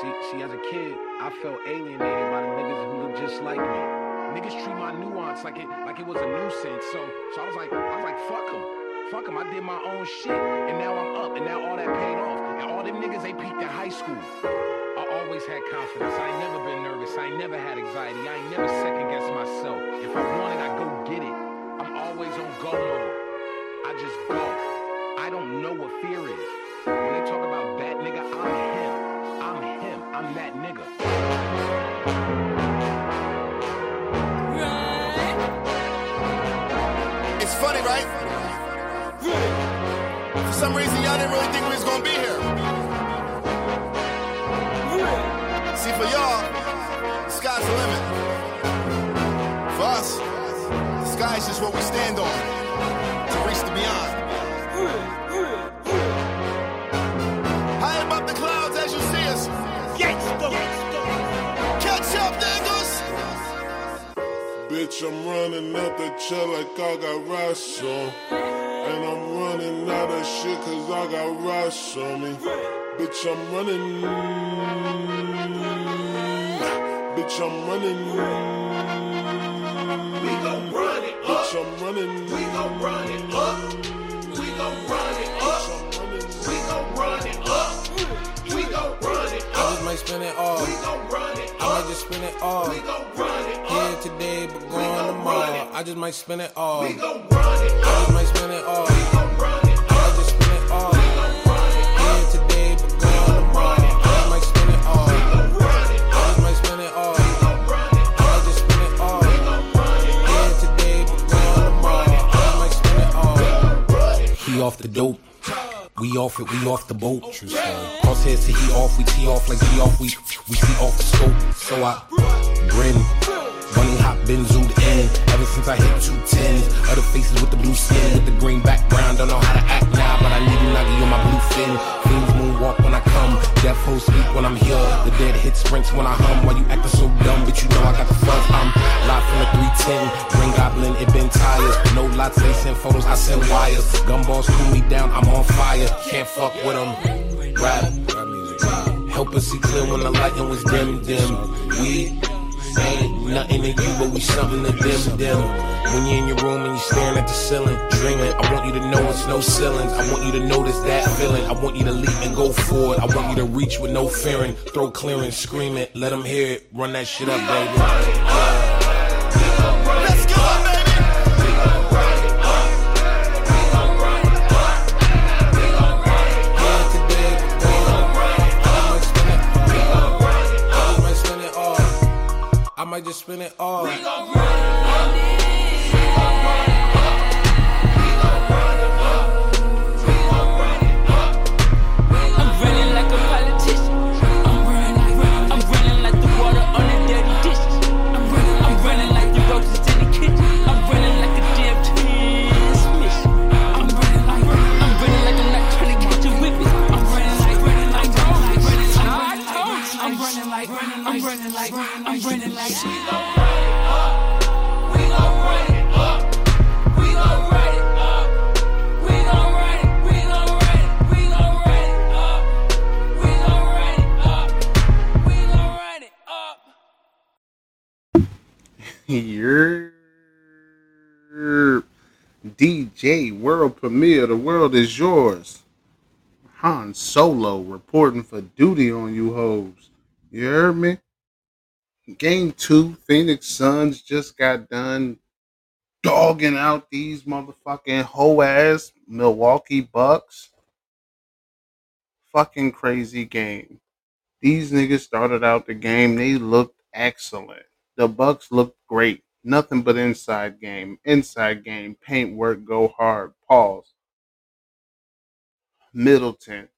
See, see, as a kid, I felt alienated by the niggas who look just like me. Niggas treat my nuance like it like it was a nuisance. So, so I was like, I was like, fuck them, fuck them. I did my own shit, and now I'm up, and now all that paid off. And all them niggas they peaked in high school. I always had confidence. I ain't never been nervous. I ain't never had anxiety. I ain't never second guessed myself. If I want it, I go get it. I'm always on go mode. I just go. I don't know what fear is. When they talk about that nigga, I'm him. I'm him. I'm that nigga. It's funny, right? Really? For some reason, y'all didn't really think we was gonna be here. See, for y'all, the sky's the limit. For us, the sky is just what we stand on to reach the beyond. High Bitch, I'm running up the chair like I got rocks on. And I'm running out of shit cause I got rocks on me. Bitch, I'm running. Bitch, I'm running. We gon' run it up. Bitch, I'm running. We gon' run might spend it all. We gon' run it I might just spend it all. We gon' run it Here today, but going tomorrow. I just might spend it all. We gon' run it I just might spend it all. We gon' run it I just spend it all. We gon' run it Here today, but going tomorrow. I just might spend it all. We gon' run it I just might spend it all. We gon' run it I just spend it all. We gon' run it Here today, but going tomorrow. I might spend it all. He off the dope. We off it, we off the boat. Crosshairs to he off, we tee off like he off, we we see off the scope. So I grin. Running hot, been zoomed in. Ever since I hit two tens. Other faces with the blue skin, with the green background. Don't know how to act now, but I need a nuggy on my blue fin. Fiends moonwalk when I come. Deaf hoes speak when I'm here. The dead hit sprints when I hum. Why you acting so dumb? But you know I got the fuzz. I'm live from the 310. Green Goblin, it been tires. No lots, they send photos, I send wires. Gumballs cool me down, I'm on fire. Can't fuck with them. Rap. Help us see clear when the lighting was dim, dim. We ain't nothing to you, but we something to them, them. When you're in your room and you're staring at the ceiling, dreaming, I want you to know it's no ceilings. I want you to notice that feeling. I want you to leap and go forward. I want you to reach with no fearing. Throw clearance, scream it, let them hear it. Run that shit up, baby. Just spend it all. I'm DJ Wurld Prem-heir. The world is yours. Han Solo reporting for duty on you hoes. You heard me? Game two, Phoenix Suns just got done dogging out these motherfucking hoe ass Milwaukee Bucks. Fucking crazy game. These niggas started out the game, they looked excellent. The Bucks looked great. Nothing but inside game. Inside game. Paint work, go hard. Pause. Middleton,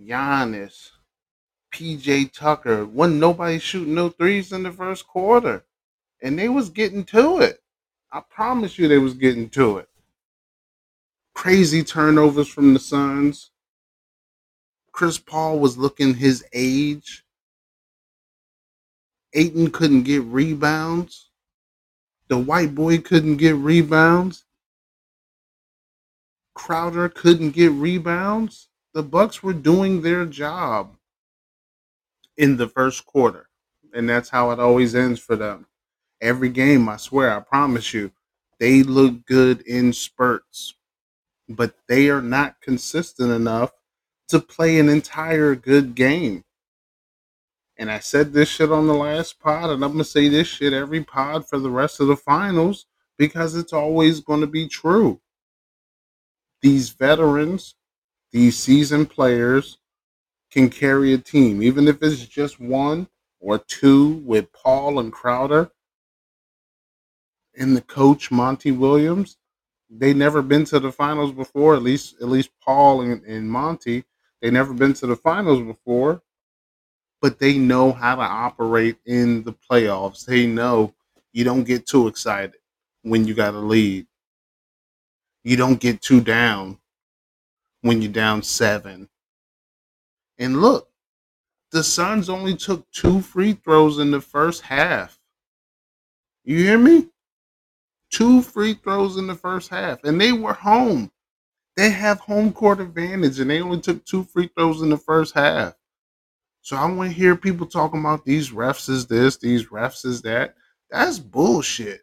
Giannis, PJ Tucker. Wasn't nobody shooting no threes in the first quarter. And they was getting to it. I promise you they was getting to it. Crazy turnovers from the Suns. Chris Paul was looking his age. Ayton couldn't get rebounds. The white boy couldn't get rebounds. Crowder couldn't get rebounds. The Bucks were doing their job. in the first quarter. And that's how it always ends for them. Every game, I swear, I promise you, they look good in spurts, but they are not consistent enough to play an entire good game. And I said this shit on the last pod, and I'm gonna say this shit every pod for the rest of the finals because it's always gonna be true. These veterans, these seasoned players can carry a team, even if it's just one or two with Paul and Crowder and the coach Monty Williams. They never been to the finals before. At least, at least Paul and, and Monty. They never been to the finals before, but they know how to operate in the playoffs. They know you don't get too excited when you got a lead. You don't get too down when you're down seven. And look, the Suns only took two free throws in the first half. You hear me? Two free throws in the first half, and they were home. They have home court advantage, and they only took two free throws in the first half. So I want to hear people talking about these refs is this, these refs is that. That's bullshit.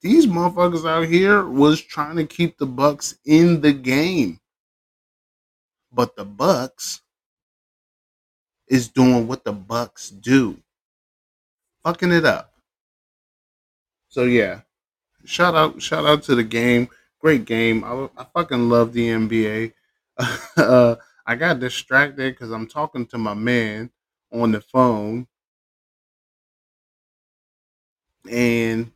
These motherfuckers out here was trying to keep the Bucks in the game. But the Bucks is doing what the Bucks do. Fucking it up. So yeah. Shout out shout out to the game. Great game. I, I fucking love the NBA. uh, I got distracted because I'm talking to my man on the phone. And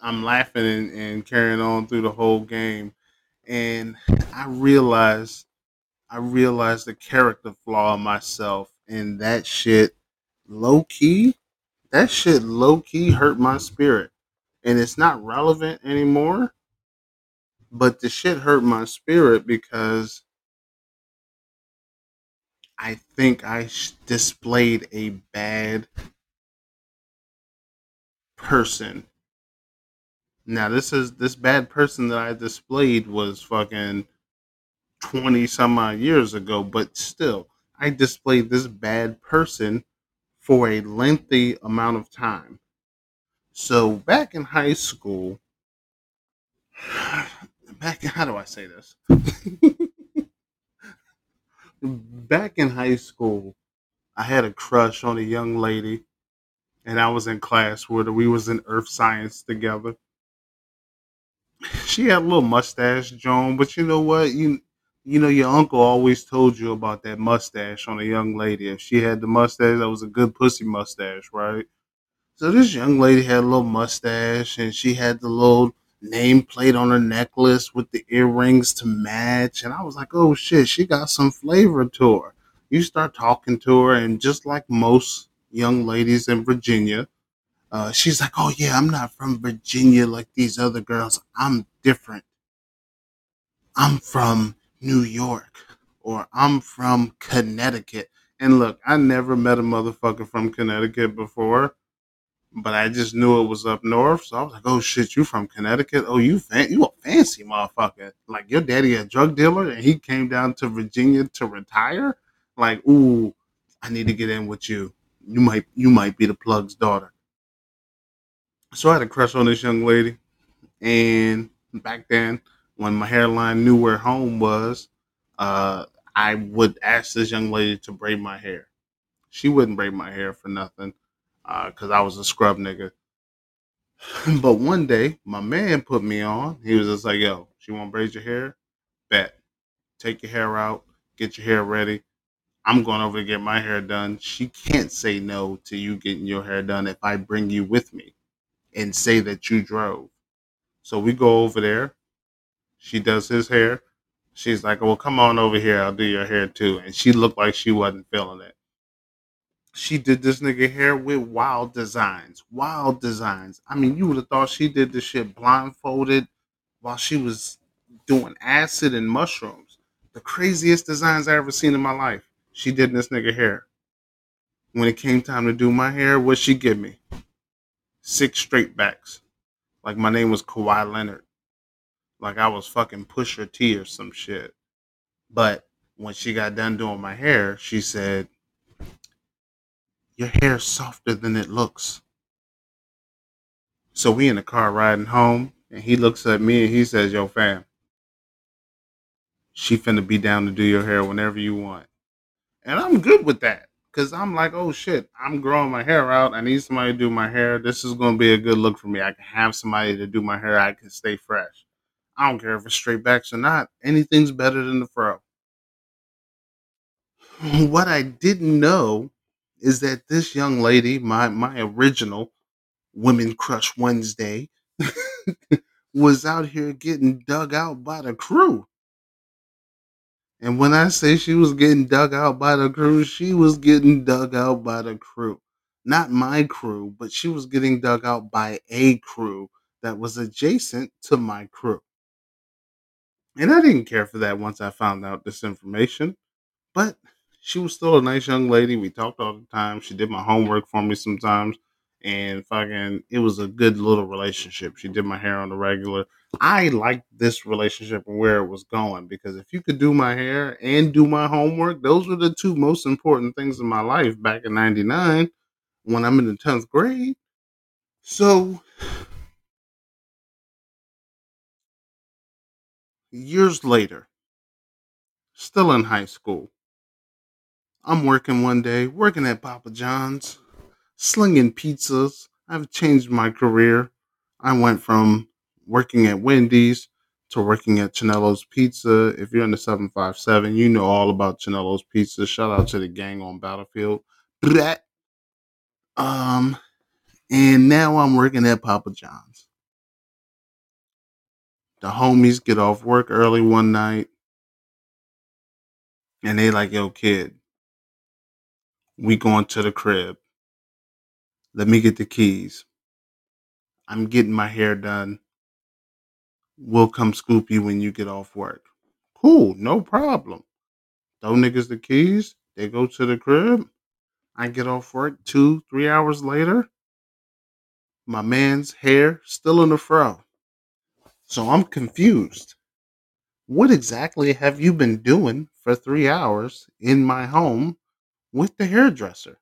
I'm laughing and, and carrying on through the whole game. And I realized I realized the character flaw in myself and that shit low key, that shit low key hurt my spirit. And it's not relevant anymore. But the shit hurt my spirit because I think I displayed a bad person. Now this is this bad person that I displayed was fucking 20 some odd years ago, but still, I displayed this bad person for a lengthy amount of time. So back in high school, back how do I say this? back in high school, I had a crush on a young lady, and I was in class where we was in earth science together. She had a little mustache, Joan, but you know what? You you know your uncle always told you about that mustache on a young lady. If she had the mustache, that was a good pussy mustache, right? So this young lady had a little mustache, and she had the little nameplate on her necklace with the earrings to match. And I was like, oh shit, she got some flavor to her. You start talking to her, and just like most young ladies in Virginia, uh, she's like, oh yeah, I'm not from Virginia like these other girls. I'm different. I'm from New York or I'm from Connecticut. And look, I never met a motherfucker from Connecticut before, but I just knew it was up north. So I was like, oh shit, you from Connecticut? Oh, you fan- you a fancy motherfucker. Like your daddy a drug dealer and he came down to Virginia to retire? Like, ooh, I need to get in with you. You might you might be the plug's daughter. So I had a crush on this young lady. And back then, when my hairline knew where home was, uh, I would ask this young lady to braid my hair. She wouldn't braid my hair for nothing Uh, because I was a scrub nigga. but one day, my man put me on. He was just like, yo, she want to braid your hair? Bet. Take your hair out, get your hair ready. I'm going over to get my hair done. She can't say no to you getting your hair done if I bring you with me and say that you drove. So we go over there. She does his hair. She's like, "Well, come on over here. I'll do your hair too." And she looked like she wasn't feeling it. She did this nigga hair with wild designs. Wild designs. I mean, you would have thought she did this shit blindfolded while she was doing acid and mushrooms. The craziest designs I ever seen in my life. She did this nigga hair. When it came time to do my hair, what she give me? Six straight backs. Like my name was Kawhi Leonard like I was fucking Pusha T or some shit. But when she got done doing my hair, she said, Your hair's softer than it looks. So we in the car riding home, and he looks at me and he says, Yo, fam, she finna be down to do your hair whenever you want. And I'm good with that. Cause I'm like, oh shit, I'm growing my hair out. I need somebody to do my hair. This is gonna be a good look for me. I can have somebody to do my hair. I can stay fresh. I don't care if it's straight backs or not. Anything's better than the fro. What I didn't know is that this young lady, my my original Women Crush Wednesday, was out here getting dug out by the crew. And when I say she was getting dug out by the crew, she was getting dug out by the crew. Not my crew, but she was getting dug out by a crew that was adjacent to my crew. And I didn't care for that once I found out this information. But she was still a nice young lady. We talked all the time. She did my homework for me sometimes. And fucking, it was a good little relationship. She did my hair on the regular. I liked this relationship and where it was going because if you could do my hair and do my homework, those were the two most important things in my life back in 99 when I'm in the 10th grade. So, years later, still in high school, I'm working one day, working at Papa John's, slinging pizzas. I've changed my career. I went from working at Wendy's to working at Chanello's Pizza. If you're in the 757, you know all about Chanello's Pizza. Shout out to the gang on Battlefield. Um, and now I'm working at Papa John's. The homies get off work early one night and they like, yo, kid, we going to the crib. Let me get the keys. I'm getting my hair done. We'll come scoop you when you get off work. Cool, no problem. Throw niggas the keys. They go to the crib. I get off work two, three hours later. My man's hair still in the fro. So I'm confused. What exactly have you been doing for three hours in my home with the hairdresser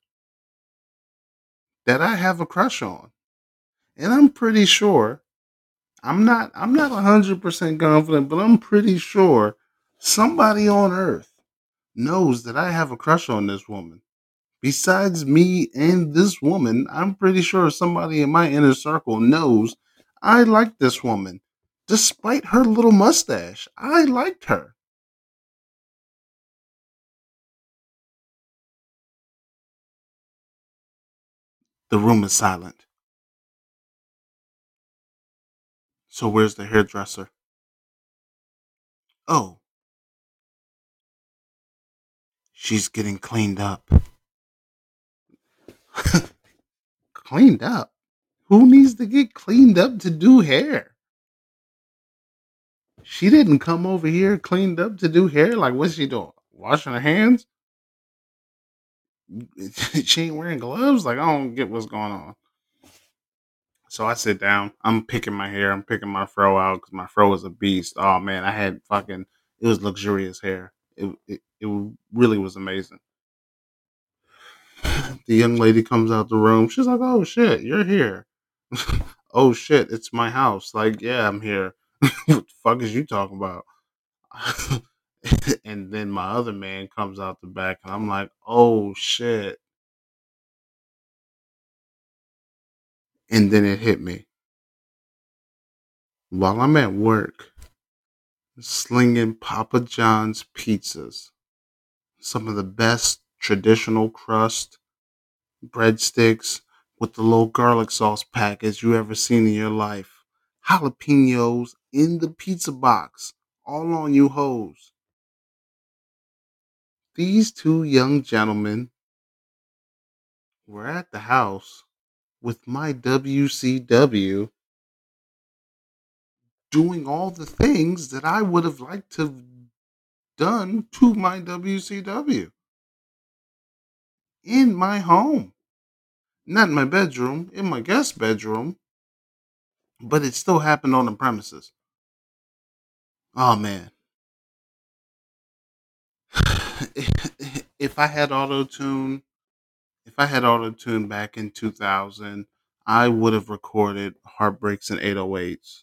that I have a crush on? And I'm pretty sure I'm not I'm not 100% confident, but I'm pretty sure somebody on earth knows that I have a crush on this woman. Besides me and this woman, I'm pretty sure somebody in my inner circle knows I like this woman. Despite her little mustache, I liked her. The room is silent. So where's the hairdresser? Oh, she's getting cleaned up. cleaned up? Who needs to get cleaned up to do hair? She didn't come over here cleaned up to do hair. Like, what's she doing? Washing her hands? she ain't wearing gloves. Like, I don't get what's going on. So I sit down. I'm picking my hair. I'm picking my fro out because my fro is a beast. Oh man, I had fucking. It was luxurious hair. It it, it really was amazing. The young lady comes out the room. She's like, "Oh shit, you're here." oh shit, it's my house. Like, yeah, I'm here. what the fuck is you talking about? and then my other man comes out the back, and I'm like, "Oh shit." And then it hit me. While I'm at work, slinging Papa John's pizzas, some of the best traditional crust breadsticks with the little garlic sauce package you ever seen in your life. Jalapenos in the pizza box, all on you hoes. These two young gentlemen were at the house with my WCW doing all the things that I would have liked to have done to my WCW in my home. Not in my bedroom, in my guest bedroom, but it still happened on the premises. Oh man. if I had auto tune if I had auto tune back in 2000, I would have recorded Heartbreaks and 808s.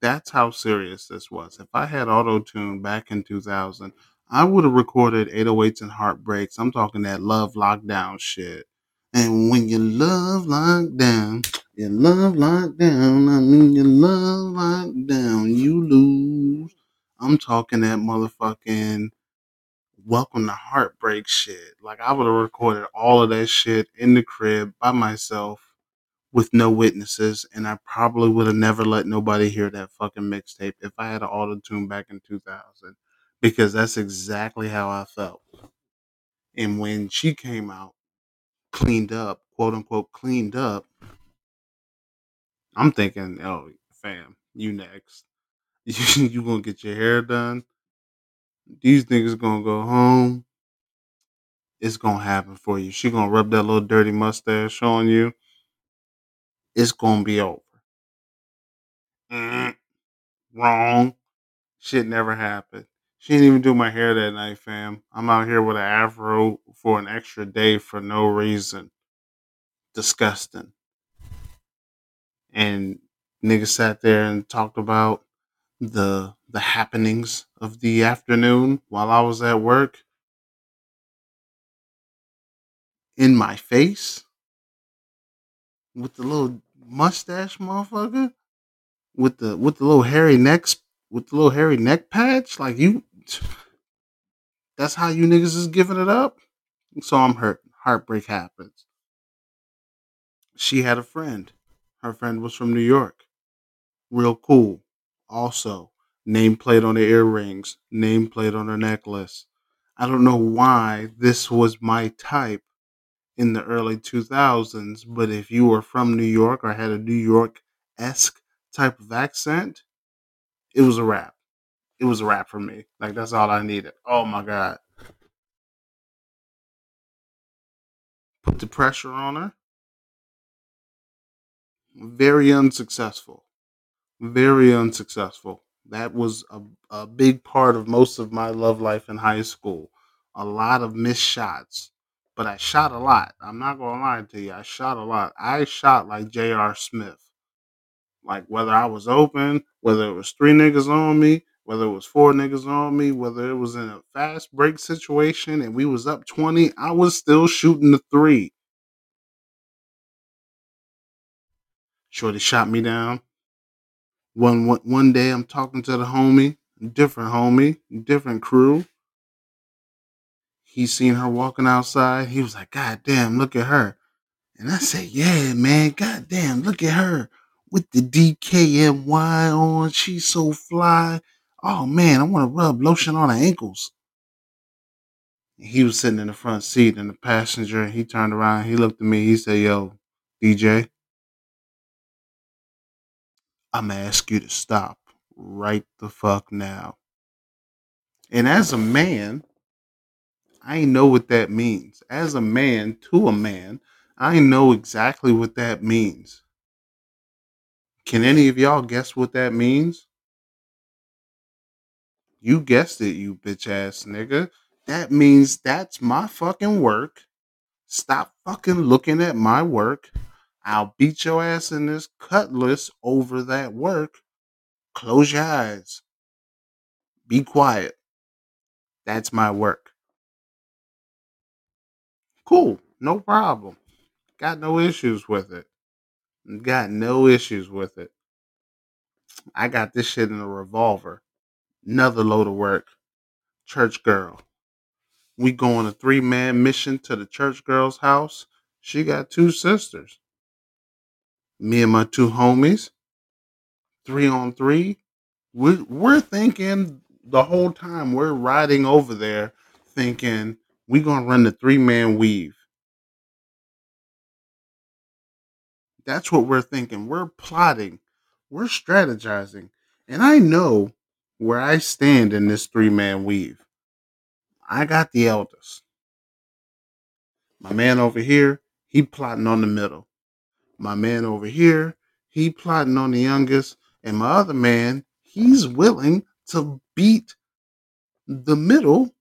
That's how serious this was. If I had auto tune back in 2000, I would have recorded 808s and Heartbreaks. I'm talking that love lockdown shit. And when you love lockdown, you love lockdown. I mean, you love lockdown, you lose. I'm talking that motherfucking welcome to heartbreak shit. Like I would have recorded all of that shit in the crib by myself with no witnesses, and I probably would have never let nobody hear that fucking mixtape if I had an auto tune back in 2000, because that's exactly how I felt. And when she came out, cleaned up, quote unquote, cleaned up, I'm thinking, oh, fam, you next. You, you gonna get your hair done? These niggas gonna go home. It's gonna happen for you. She gonna rub that little dirty mustache on you. It's gonna be over. Mm, wrong. Shit never happened. She didn't even do my hair that night, fam. I'm out here with an afro for an extra day for no reason. Disgusting. And niggas sat there and talked about the the happenings of the afternoon while I was at work. In my face. With the little mustache motherfucker. With the with the little hairy necks with the little hairy neck patch. Like you that's how you niggas is giving it up? So i'm hurt. Heartbreak happens. She had a friend. Her friend was from new york. Real cool also nameplate on the earrings nameplate on her necklace. I don't know why this was my type in the early 2000s but if you were from new york or had a new york-esque type of accent it was a wrap. It was a wrap for me. Like that's all i needed. Oh my god. Put the pressure on her. Very unsuccessful very unsuccessful. That was a, a big part of most of my love life in high school. A lot of missed shots but i shot a lot. I'm not gonna lie to you i shot a lot. I shot like j.r smith. Like whether i was open whether it was three niggas on me whether it was four niggas on me whether it was in a fast break situation and we was up 20 i was still shooting the three. Shorty shot me down one, one one day i'm talking to the homie different homie different crew. He seen her walking outside. He was like god damn look at her. And i said yeah man god damn look at her with the dkny on. She's so fly. Oh man i want to rub lotion on her ankles. He was sitting in the front seat in the passenger. He turned around. He looked at me. He said yo dj i'm gonna ask you to stop right the fuck now and as a man I know what that means. As a man to a man, I know exactly what that means. Can any of y'all guess what that means? You guessed it, you bitch ass nigga. That means that's my fucking work. Stop fucking looking at my work. I'll beat your ass in this cutlass over that work. Close your eyes. Be quiet. That's my work. Cool. No problem. Got no issues with it. Got no issues with it. I got this shit in a revolver. Another load of work. Church girl. We go on a three man mission to the church girl's house. She got two sisters. Me and my two homies. Three on three. We're, we're thinking the whole time we're riding over there thinking we're gonna run the three man weave. That's what we're thinking. We're plotting. We're strategizing. And I know where I stand in this three man weave. I got the eldest. My man over here, he plotting on the middle. My man over here, he plotting on the youngest, and my other man, he's willing to beat the middle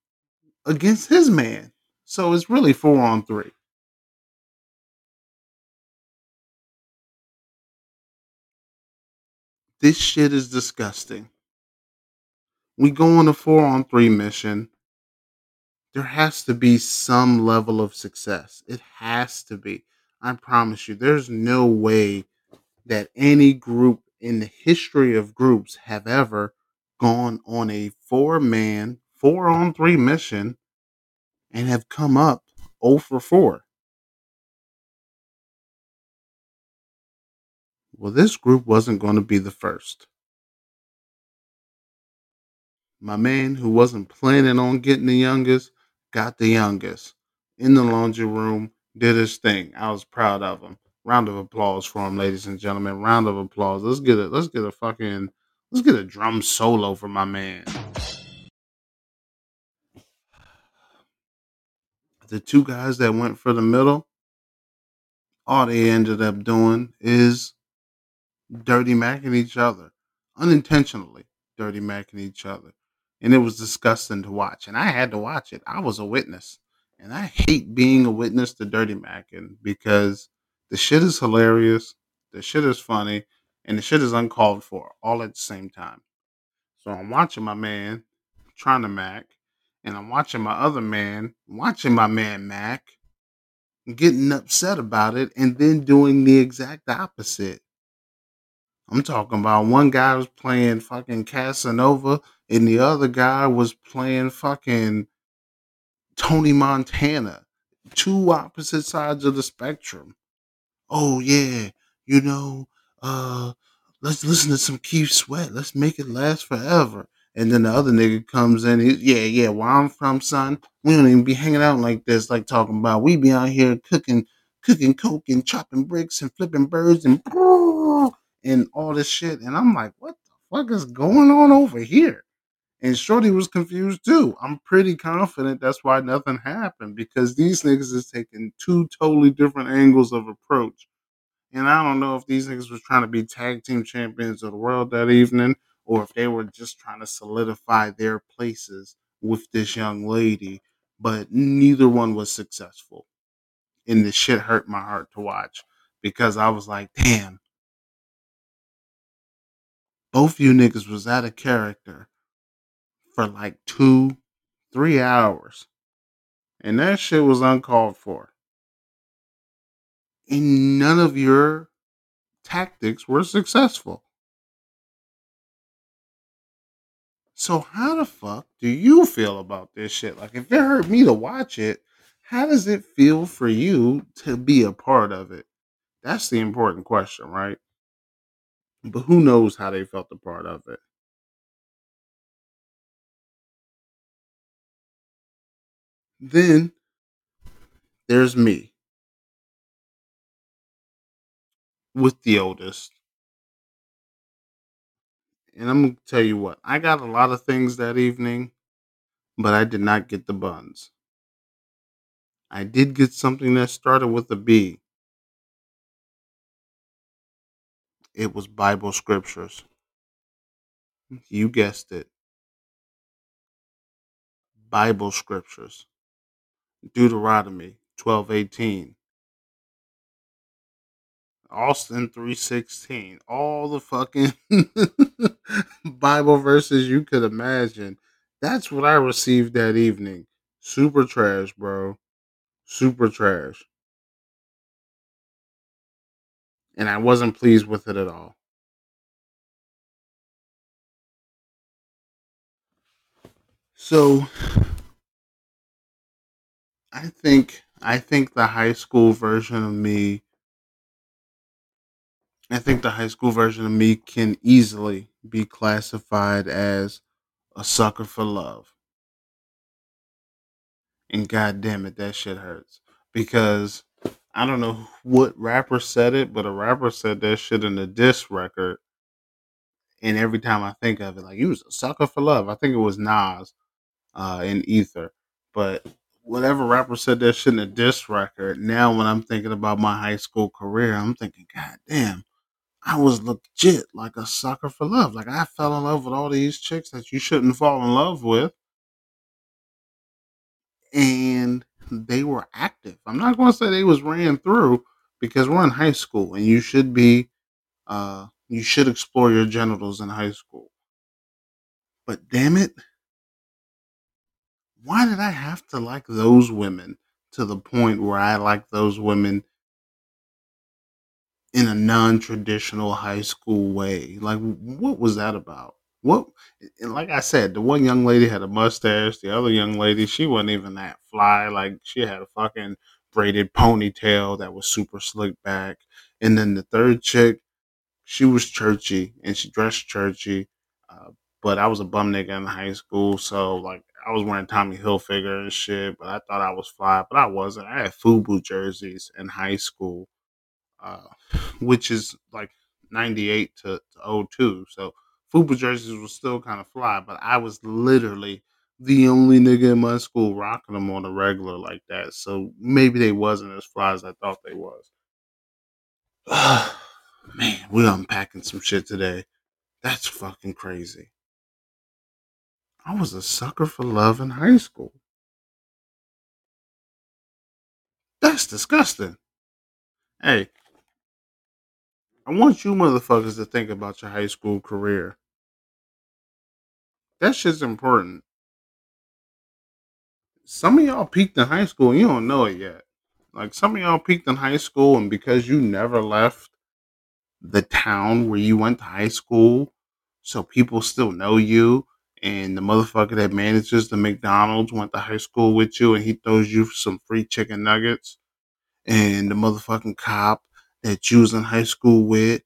against his man. So it's really four on three. This shit is disgusting. We go on a four on three mission. There has to be some level of success. It has to be. I promise you, there's no way that any group in the history of groups have ever gone on a four man, four on three mission and have come up 0 for 4. Well, this group wasn't going to be the first. My man, who wasn't planning on getting the youngest, got the youngest in the laundry room, did his thing. I was proud of him. Round of applause for him, ladies and gentlemen. Round of applause. Let's get it. Let's get a fucking. Let's get a drum solo for my man. The two guys that went for the middle, all they ended up doing is dirty macking each other unintentionally dirty macking each other and it was disgusting to watch and i had to watch it i was a witness and i hate being a witness to dirty macking because the shit is hilarious the shit is funny and the shit is uncalled for all at the same time. So i'm watching my man trying to mac and i'm watching my other man watching my man mac getting upset about it and then doing the exact opposite. I'm talking about one guy was playing fucking Casanova and the other guy was playing fucking Tony Montana. Two opposite sides of the spectrum. Oh yeah, you know, uh let's listen to some Keith Sweat. Let's make it last forever. And then the other nigga comes in, yeah, yeah, where I'm from, son, we don't even be hanging out like this, like talking about we be out here cooking, cooking coke and chopping bricks and flipping birds and and all this shit. And I'm like, what the fuck is going on over here? And Shorty was confused too. I'm pretty confident that's why nothing happened because these niggas is taking two totally different angles of approach. And I don't know if these niggas was trying to be tag team champions of the world that evening or if they were just trying to solidify their places with this young lady. But neither one was successful. And the shit hurt my heart to watch because I was like, damn, both you niggas was out of character for like two, three hours. And that shit was uncalled for. And none of your tactics were successful. So how the fuck do you feel about this shit? Like if it hurt me to watch it, how does it feel for you to be a part of it? That's the important question, right? But who knows how they felt a part of it? Then there's me with the oldest. And I'm going to tell you what, I got a lot of things that evening, but I did not get the buns. I did get something that started with a B. It was Bible scriptures. You guessed it. Bible scriptures. Deuteronomy 12:18. Austin 3:16. All the fucking Bible verses you could imagine. That's what I received that evening. Super trash, bro. Super trash. And I wasn't pleased with it at all. So I think I think the high school version of me I think the high school version of me can easily be classified as a sucker for love. And god damn it, that shit hurts. Because I don't know what rapper said it, but a rapper said that shit in a diss record. And every time I think of it, like you was a sucker for love. I think it was Nas uh, in Ether. But whatever rapper said that shit in a diss record, now when I'm thinking about my high school career, I'm thinking, God damn, I was legit like a sucker for love. Like I fell in love with all these chicks that you shouldn't fall in love with. And they were active. I'm not going to say they was ran through because we're in high school and you should be uh, You should explore your genitals in high school. But damn it, why did I have to like those women to the point where I like those women in a non-traditional high school way? Like, what was that about? What? And like I said, the one young lady had a mustache. The other young lady, she wasn't even that fly. Like, she had a fucking braided ponytail that was super slick back. And then the third chick, she was churchy and she dressed churchy. Uh, but I was a bum nigga in high school, so like I was wearing Tommy Hilfiger and shit. But I thought I was fly, but I wasn't. I had FUBU jerseys in high school, uh, which is like '98 to, to 02. So FUBU jerseys were still kind of fly, but I was literally the only nigga in my school rocking them on a regular like that. So maybe they wasn't as fly as I thought they was. Man, we're unpacking some shit today. That's fucking crazy. I was a sucker for love in high school. That's disgusting. Hey, I want you motherfuckers to think about your high school career. That shit's important. Some of y'all peaked in high school you don't know it yet. Like some of y'all peaked in high school and because you never left the town where you went to high school, so people still know you. And the motherfucker that manages the McDonald's went to high school with you and he throws you some free chicken nuggets. And the motherfucking cop that you was in high school with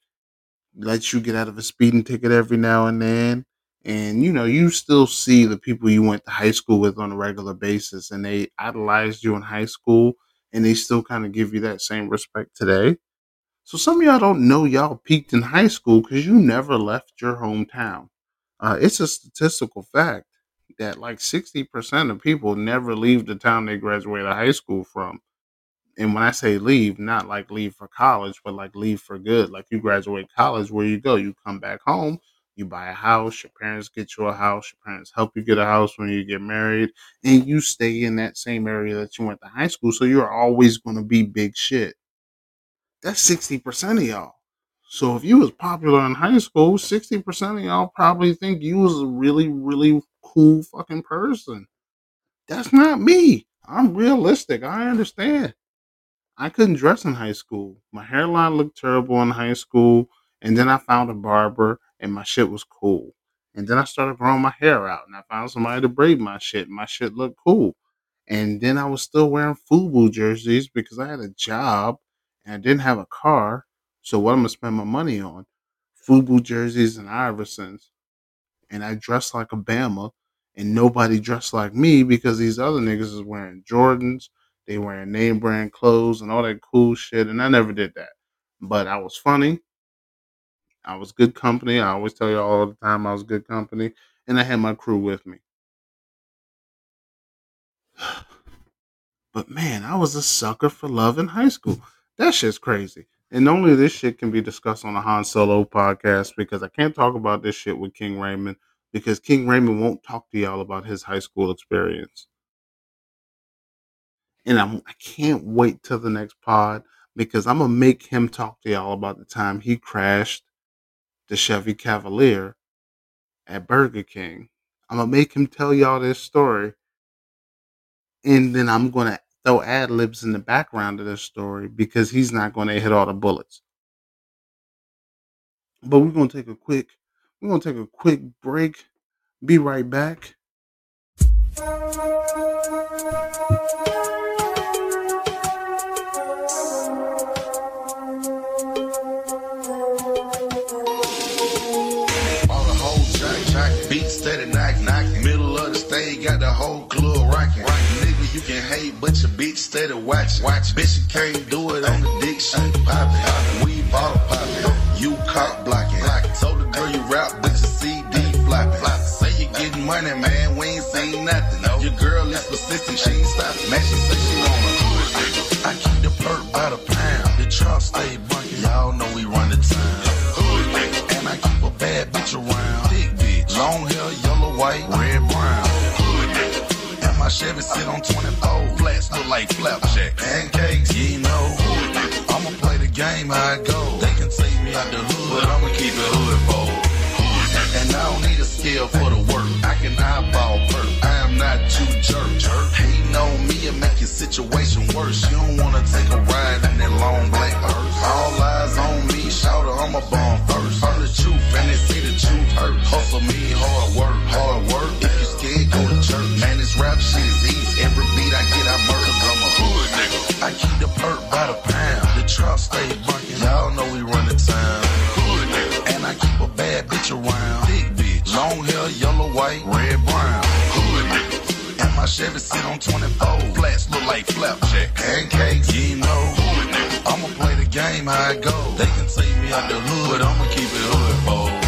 lets you get out of a speeding ticket every now and then. And you know, you still see the people you went to high school with on a regular basis and they idolized you in high school and they still kind of give you that same respect today. So some of y'all don't know y'all peaked in high school because you never left your hometown. Uh, it's a statistical fact that like 60% of people never leave the town they graduated high school from. And when I say leave, not like leave for college, but like leave for good. Like you graduate college, where you go? You come back home, you buy a house, your parents get you a house, your parents help you get a house when you get married, and you stay in that same area that you went to high school. So you're always going to be big shit. That's 60% of y'all. So if you was popular in high school, 60% of y'all probably think you was a really, really cool fucking person. That's not me. I'm realistic. I understand. I couldn't dress in high school. My hairline looked terrible in high school. And then I found a barber and my shit was cool. And then I started growing my hair out and I found somebody to braid my shit. My shit looked cool. And then I was still wearing FUBU jerseys because I had a job and I didn't have a car. So what I'm gonna spend my money on? FUBU jerseys and Iversons. And I dressed like a Bama and nobody dressed like me because these other niggas is wearing Jordans, they wearing name brand clothes and all that cool shit. And I never did that. But I was funny. I was good company. I always tell you all the time I was good company. And I had my crew with me. But man, I was a sucker for love in high school. That shit's crazy. And only this shit can be discussed on the Han Solo podcast because I can't talk about this shit with King Raymond because King Raymond won't talk to y'all about his high school experience. And I'm, I can't wait till the next pod because I'm gonna make him talk to y'all about the time he crashed the Chevy Cavalier at Burger King. I'm gonna make him tell y'all this story, and then I'm gonna throw ad libs in the background of this story because he's not gonna hit all the bullets. But we're gonna take a quick, we're gonna take a quick break. Be right back. All the whole track, track, beat steady, knock, knock. You can hate, but your bitch steady watch. Watch, bitch, you can't do it on the dick, she poppin'. We bottle poppin', you cop blocking. So the girl you rap, but your CD flopping. Say you getting money, man, we ain't seen nothing. Your girl is persistent, she ain't stopping. Man, she say she on a. I keep the perk by the pound. The truck stay bunkin', y'all know we run the town. And I keep a bad bitch around. Big bitch. Long hair, yellow, white, red, brown. My Chevy sit on 24. Flats look like flapjack. Pancakes, you know. I'ma play the game how it go. They can take me out the hood, but I'ma keep it hood for and I don't need a skill for the work. I can eyeball perk. I am not too jerk. Hating on me and make your situation worse. You don't wanna take a ride in that long black hearse. All eyes on me, shout I'm a bomb first. I'm the truth, and they say the truth hurt. Hustle me, hard work, hard work. Scared, go to church. Man, this rap shit is easy. Every beat I get, I murder. I'm a hood nigga. I keep the perk by the pound. The trap stay bunking. Y'all know we run the town. Hood nigga. And I keep a bad bitch around. Big bitch. Long hair, yellow, white, red, brown. Hood nigga. And my Chevy sit on 24. Flats look like flapjack. Pancakes, you know. Hood nigga. I'ma play the game how it go. They can take me out the hood, but I'ma keep it hood, boy.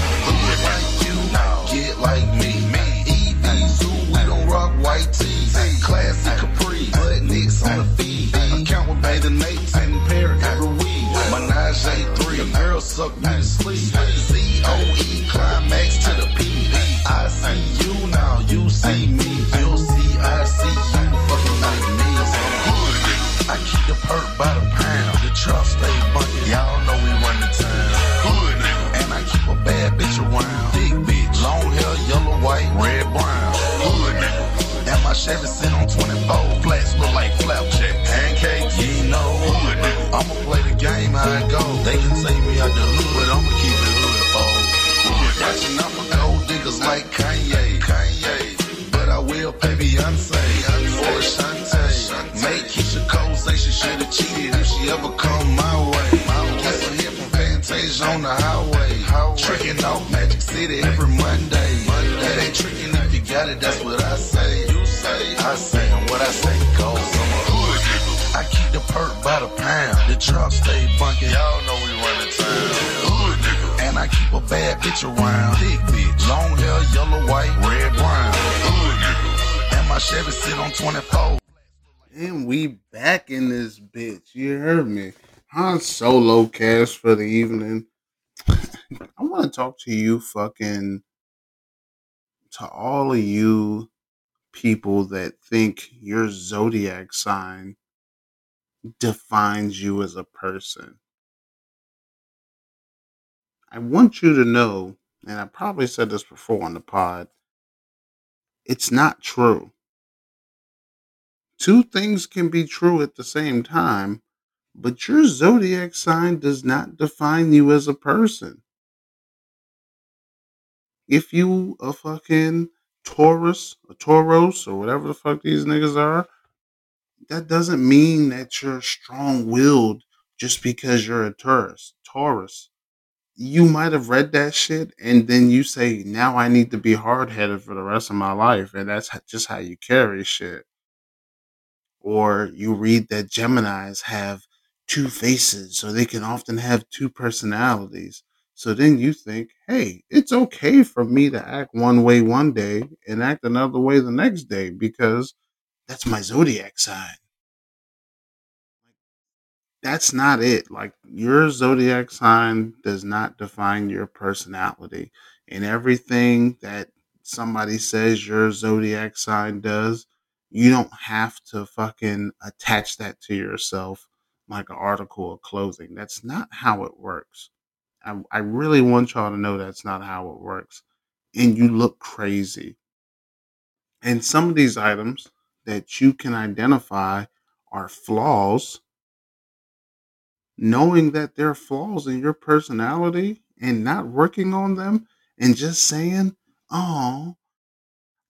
Account with bathing and pair every week. Menage a three, the girl suck me to sleep. C-O-E, climax to the P. I see you now, you see me. You'll see, I see you, fucking like me. I keep the perk by the pound. The truck stay bunking. Y'all know we run the town. Hood. And I keep a bad bitch around. Big bitch. Long hair, yellow, white, red, brown. Hood. And my Chevy Watching out for gold diggers like Kanye. Kanye. But I will pay Beyonce. Or Shantae. Make Keyshia Cole say she should've cheated if she ever come my way. Guess I hear from Fantasia on the highway. Tricking off Magic City every Monday. That ain't tricking if you got it, that's what I say. You say, I say, and what I say goes. A. I keep the perk by the pound. The truck stay bunking. Y'all know keep a bad bitch around. Big bitch. Long hair, yellow, white, red, brown. And my Chevy sit on 24. And we back in this bitch. You heard me. Han Solo cast for the evening. I want to talk to you fucking to all of you people that think your zodiac sign defines you as a person. I want you to know, and I probably said this before on the pod, it's not true. Two things can be true at the same time, but your zodiac sign does not define you as a person. If you a fucking Taurus, a Tauros, or whatever the fuck these niggas are, that doesn't mean that you're strong willed just because you're a Taurus. Taurus. You might have read that shit and then you say, now I need to be hard headed for the rest of my life. And that's just how you carry shit. Or you read that Geminis have two faces, so they can often have two personalities. So then you think, hey, it's okay for me to act one way one day and act another way the next day because that's my zodiac sign. That's not it. Like your zodiac sign does not define your personality. And everything that somebody says your zodiac sign does, you don't have to fucking attach that to yourself like an article of clothing. That's not how it works. I, I really want y'all to know that's not how it works. And you look crazy. And some of these items that you can identify are flaws. Knowing that there are flaws in your personality and not working on them and just saying, oh,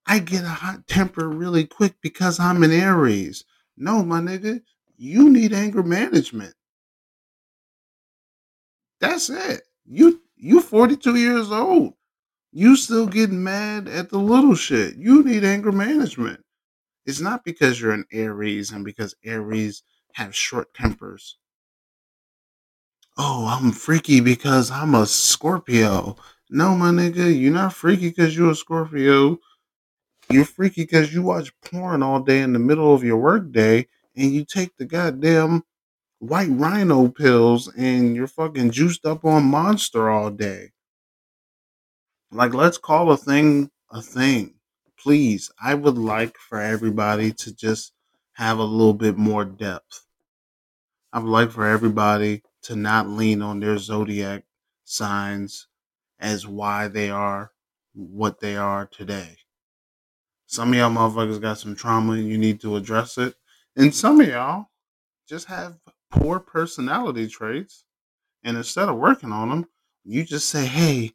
I get a hot temper really quick because I'm an Aries. No, my nigga, you need anger management. That's it. You you 42 years old. You still getting mad at the little shit. You need anger management. It's not because you're an Aries and because Aries have short tempers. Oh, I'm freaky because I'm a Scorpio. No, my nigga, you're not freaky because you're a Scorpio. You're freaky because you watch porn all day in the middle of your workday and you take the goddamn white rhino pills and you're fucking juiced up on monster all day. Like, let's call a thing a thing. Please, I would like for everybody to just have a little bit more depth. I would like for everybody to not lean on their zodiac signs as why they are what they are today. Some of y'all motherfuckers got some trauma and you need to address it. And some of y'all just have poor personality traits. And instead of working on them, you just say, hey,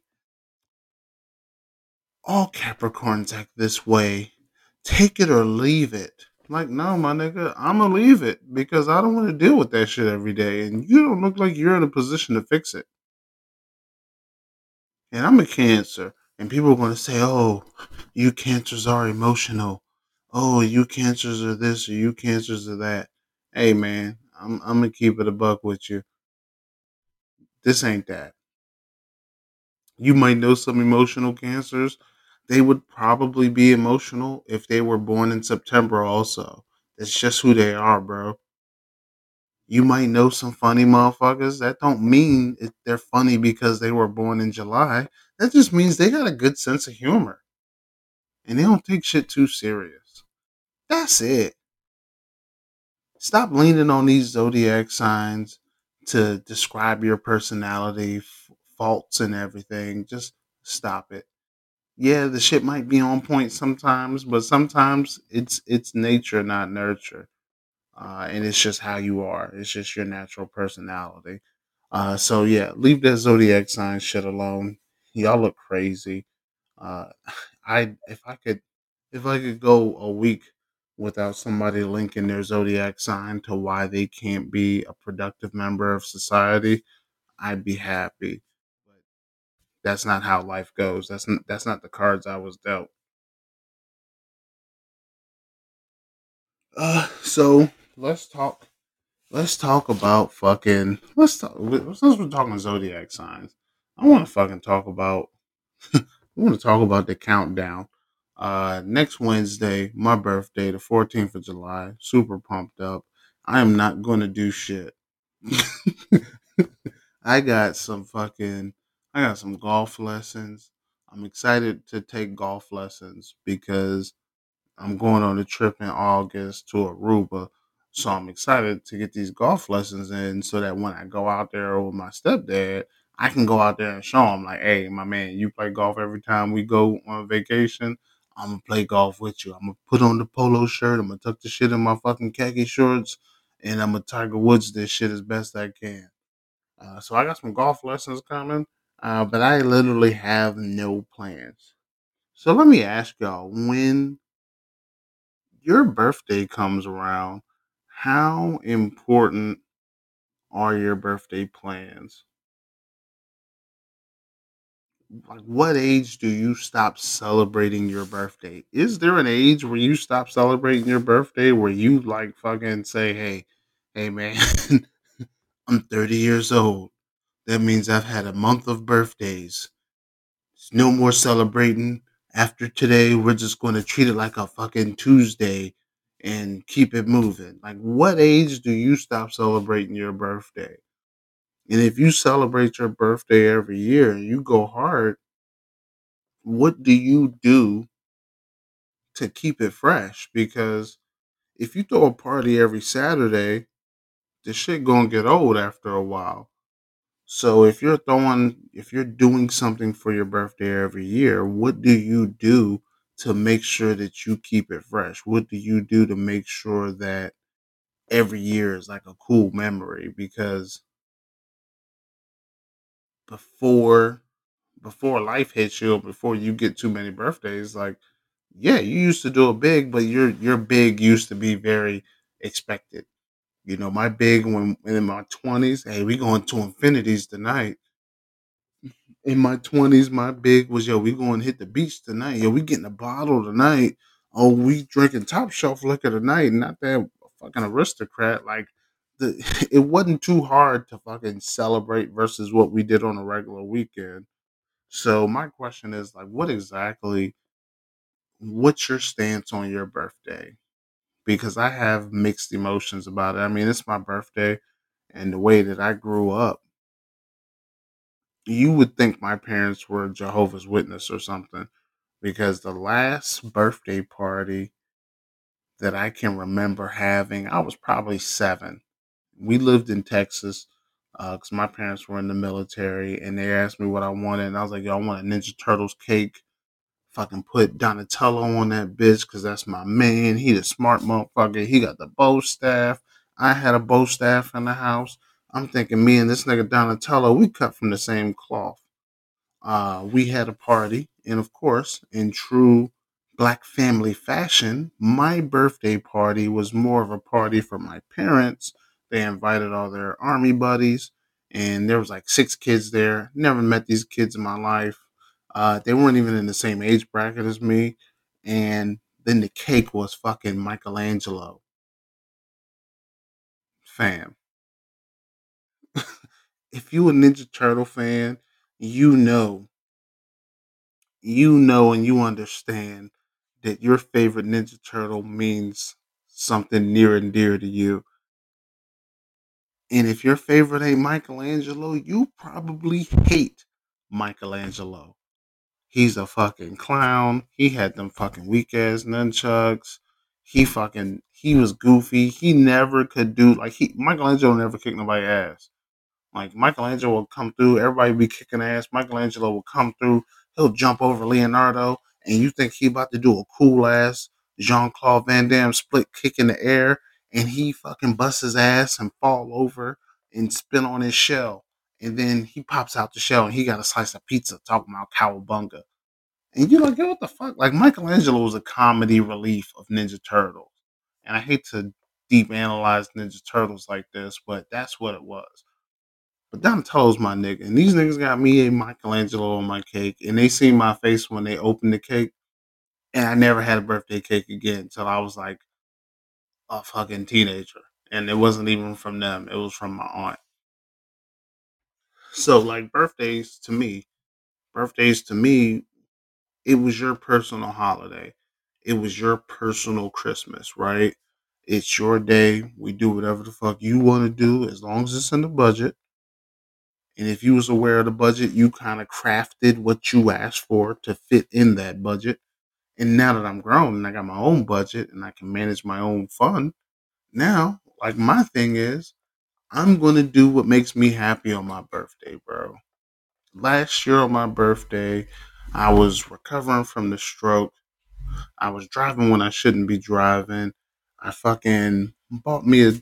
all Capricorns act this way. Take it or leave it. Like, no, my nigga, I'm gonna leave it because I don't want to deal with that shit every day. And you don't look like you're in a position to fix it. And I'm a cancer. And people are gonna say, oh, you cancers are emotional. Oh, you cancers are this or you cancers are that. Hey man, I'm I'm gonna keep it a buck with you. This ain't that. You might know some emotional cancers. They would probably be emotional if they were born in September also. That's just who they are, bro. You might know some funny motherfuckers. That don't mean they're funny because they were born in July. That just means they got a good sense of humor. And they don't take shit too serious. That's it. Stop leaning on these zodiac signs to describe your personality, faults, and everything. Just stop it. Yeah, the shit might be on point sometimes, but sometimes it's it's nature, not nurture, uh, and it's just how you are. It's just your natural personality. Uh, so yeah, leave that zodiac sign shit alone. Y'all look crazy. Uh, I if I could if I could go a week without somebody linking their zodiac sign to why they can't be a productive member of society, I'd be happy. That's not how life goes. That's not, that's not the cards I was dealt. Uh, so let's talk. Let's talk about fucking. Let's talk. Since we're talking zodiac signs, I want to fucking talk about. I want to talk about the countdown. Uh, next Wednesday, my birthday, the 14th of July. Super pumped up. I am not going to do shit. I got some fucking. I got some golf lessons. I'm excited to take golf lessons because I'm going on a trip in August to Aruba. So I'm excited to get these golf lessons in so that when I go out there with my stepdad, I can go out there and show him, like, hey, my man, you play golf every time we go on vacation. I'm gonna play golf with you. I'm gonna put on the polo shirt. I'm gonna tuck the shit in my fucking khaki shorts, and I'm gonna Tiger Woods this shit as best I can. Uh, so I got some golf lessons coming, uh, but I literally have no plans. So let me ask y'all: when your birthday comes around, how important are your birthday plans? Like, what age do you stop celebrating your birthday? Is there an age where you stop celebrating your birthday where you like fucking say, hey, hey man, I'm 30 years old. That means I've had a month of birthdays. It's no more celebrating. After today, we're just going to treat it like a fucking Tuesday and keep it moving. Like, what age do you stop celebrating your birthday? And if you celebrate your birthday every year and you go hard, what do you do to keep it fresh? Because if you throw a party every Saturday, the shit gonna get old after a while. So if you're throwing, if you're doing something for your birthday every year, what do you do to make sure that you keep it fresh? What do you do to make sure that every year is like a cool memory? Because before before life hits you, before you get too many birthdays, like yeah, you used to do it big, but your your big used to be very expected. You know, my big when in my twenties, hey, we going to infinities tonight. In my twenties, my big was yo, we going to hit the beach tonight. Yo, we getting a bottle tonight. Oh, we drinking top shelf liquor tonight. Not that fucking aristocrat. Like the it wasn't too hard to fucking celebrate versus what we did on a regular weekend. So my question is like, what exactly? What's your stance on your birthday? Because I have mixed emotions about it. I mean, it's my birthday, and the way that I grew up, you would think my parents were Jehovah's Witness or something. Because the last birthday party that I can remember having, I was probably seven. We lived in Texas uh, because my parents were in the military, and they asked me what I wanted, and I was like, "Yo, I want a Ninja Turtles cake fucking put Donatello on that bitch because that's my man. He the smart motherfucker. He got the bow staff. I had a bow staff in the house. I'm thinking me and this nigga Donatello, we cut from the same cloth. Uh, we had a party, and of course, in true black family fashion, my birthday party was more of a party for my parents. They invited all their army buddies, and there was like six kids there. Never met these kids in my life. Uh, they weren't even in the same age bracket as me. And then the cake was fucking Michelangelo. Fam. if you a Ninja Turtle fan, you know, you know, and you understand that your favorite Ninja Turtle means something near and dear to you. And if your favorite ain't Michelangelo, you probably hate Michelangelo. He's a fucking clown. He had them fucking weak ass nunchucks. He fucking he was goofy. He never could do like he Michelangelo never kicked nobody ass. Like Michelangelo will come through, everybody be kicking ass. Michelangelo will come through, he'll jump over Leonardo, and you think he about to do a cool ass Jean Claude Van Damme split kick in the air, and he fucking busts his ass and fall over and spin on his shell. And then he pops out the shell and he got a slice of pizza talking about cowabunga. And you're like, yo, what the fuck? Like Michelangelo was a comedy relief of Ninja Turtles. And I hate to deep analyze Ninja Turtles like this, but that's what it was. But Donatello's my nigga. And these niggas got me a Michelangelo on my cake. And they see my face when they opened the cake. And I never had a birthday cake again until I was like a fucking teenager. And it wasn't even from them, it was from my aunt. So, like, birthdays to me, birthdays to me, it was your personal holiday. It was your personal Christmas, right? It's your day. We do whatever the fuck you want to do as long as it's in the budget. And if you was aware of the budget, you kind of crafted what you asked for to fit in that budget. And now that I'm grown and I got my own budget and I can manage my own fund, now, like my thing is, I'm gonna do what makes me happy on my birthday, bro. Last year on my birthday, I was recovering from the stroke. I was driving when I shouldn't be driving. I fucking bought me a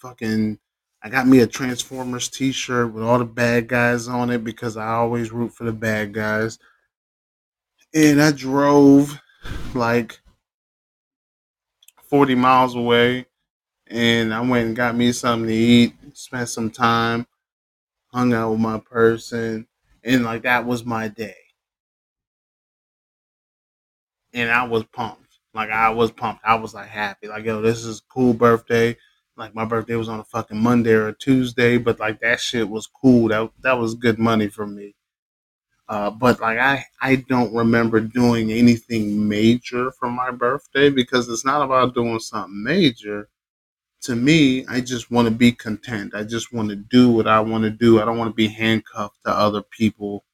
fucking I got me a Transformers t-shirt with all the bad guys on it because I always root for the bad guys. And I drove like 40 miles away and I went and got me something to eat, spent some time, hung out with my person, and like that was my day. And I was pumped. Like I was pumped. I was like happy. Like, yo, this is cool birthday. Like my birthday was on a fucking Monday or Tuesday, but like that shit was cool. That that was good money for me. Uh, but like I, I don't remember doing anything major for my birthday because it's not about doing something major to me, I just want to be content. I just want to do what I want to do. I don't want to be handcuffed to other people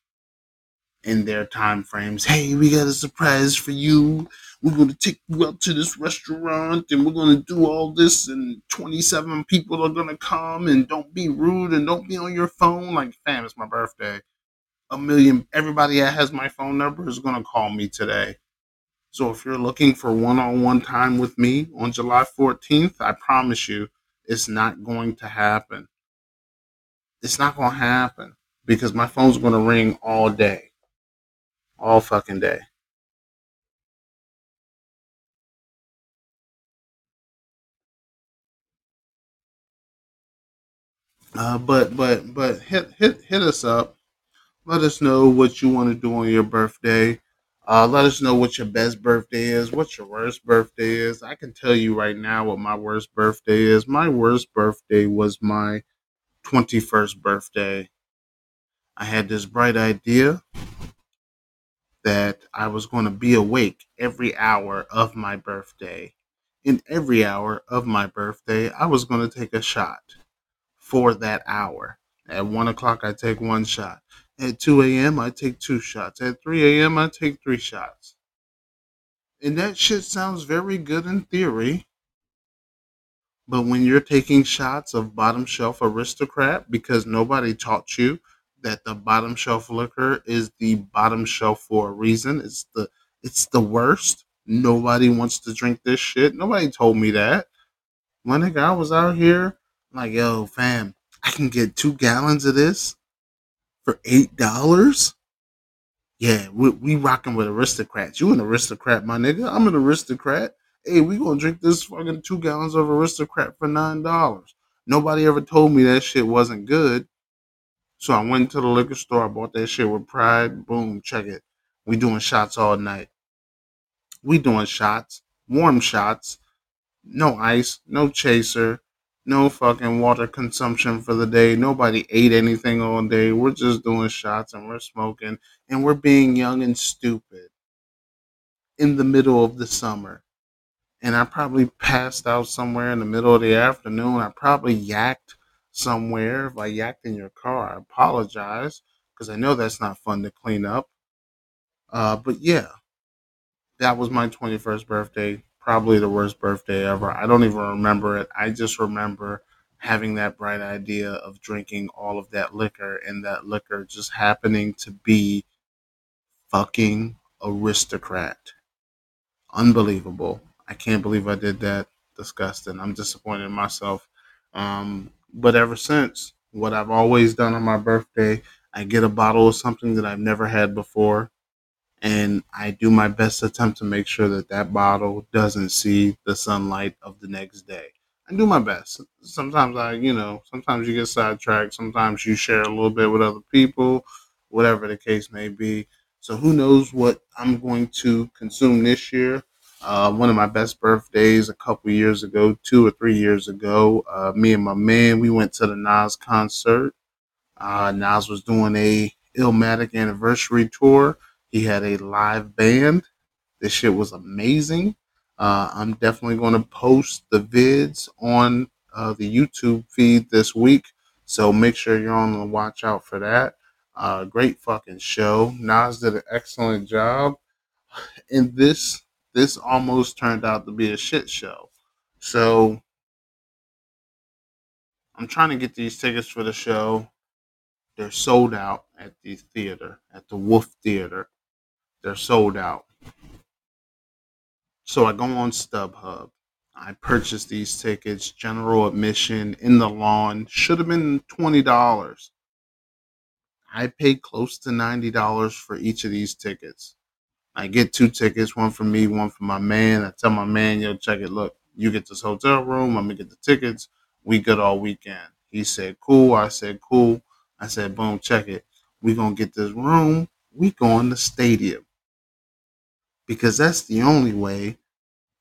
in their time frames. Hey, we got a surprise for you. We're going to take you out to this restaurant and we're going to do all this, and 27 people are going to come. And don't be rude and don't be on your phone. Like, fam, it's my birthday. A million, everybody that has my phone number is going to call me today. So if you're looking for one-on-one time with me on July 14th, I promise you it's not going to happen. It's not going to happen because my phone's going to ring all day. All fucking day. Uh, but but but hit hit hit us up. Let us know what you want to do on your birthday. Uh, let us know what your best birthday is, what your worst birthday is. I can tell you right now what my worst birthday is. My worst birthday was my 21st birthday. I had this bright idea that I was going to be awake every hour of my birthday. In every hour of my birthday, I was going to take a shot for that hour. At one o'clock, I take one shot. At 2 a.m., I take two shots. At 3 a.m., I take three shots. And that shit sounds very good in theory. But when you're taking shots of bottom shelf aristocrat because nobody taught you that the bottom shelf liquor is the bottom shelf for a reason, it's the It's the worst. Nobody wants to drink this shit. Nobody told me that. My nigga, I was out here like, yo, fam, I can get two gallons of this for eight dollars. Yeah, we, we rocking with aristocrats. You an aristocrat, my nigga. I'm an aristocrat. Hey, we gonna drink this fucking two gallons of aristocrat for nine dollars. Nobody ever told me that shit wasn't good. So I went to the liquor store. I bought that shit with pride. Boom, check it. We doing shots all night. We doing shots, warm shots, no ice, no chaser, no fucking water consumption for the day. Nobody ate anything all day. We're just doing shots and we're smoking and we're being young and stupid in the middle of the summer. And I probably passed out somewhere in the middle of the afternoon. I probably yacked somewhere. If I yacked in your car, I apologize because I know that's not fun to clean up. Uh, but yeah, that was my 21st birthday. Probably the worst birthday ever. I don't even remember it. I just remember having that bright idea of drinking all of that liquor and that liquor just happening to be fucking aristocrat. Unbelievable. I can't believe I did that. Disgusting. I'm disappointed in myself. Um, but ever since, what I've always done on my birthday, I get a bottle of something that I've never had before and I do my best attempt to make sure that that bottle doesn't see the sunlight of the next day. I do my best. Sometimes I, you know, sometimes you get sidetracked. Sometimes you share a little bit with other people, whatever the case may be. So who knows what I'm going to consume this year? Uh, one of my best birthdays a couple years ago, two or three years ago, uh, me and my man, we went to the Nas concert. Uh, Nas was doing a Illmatic anniversary tour. He had a live band. This shit was amazing. Uh, I'm definitely going to post the vids on uh, the YouTube feed this week. So make sure you're on the watch out for that. Uh, great fucking show. Nas did an excellent job. And this this almost turned out to be a shit show. So I'm trying to get these tickets for the show. They're sold out at the theater, at the Wolf Theater. They're sold out. So I go on StubHub. I purchased these tickets, general admission in the lawn. Should have been $20. I paid close to $90 for each of these tickets. I get two tickets, one for me, one for my man. I tell my man, yo, check it. Look, you get this hotel room. I'm going to get the tickets. We good all weekend. He said, cool. I said, cool. I said, boom, check it. We going to get this room. We going to the stadium. Because that's the only way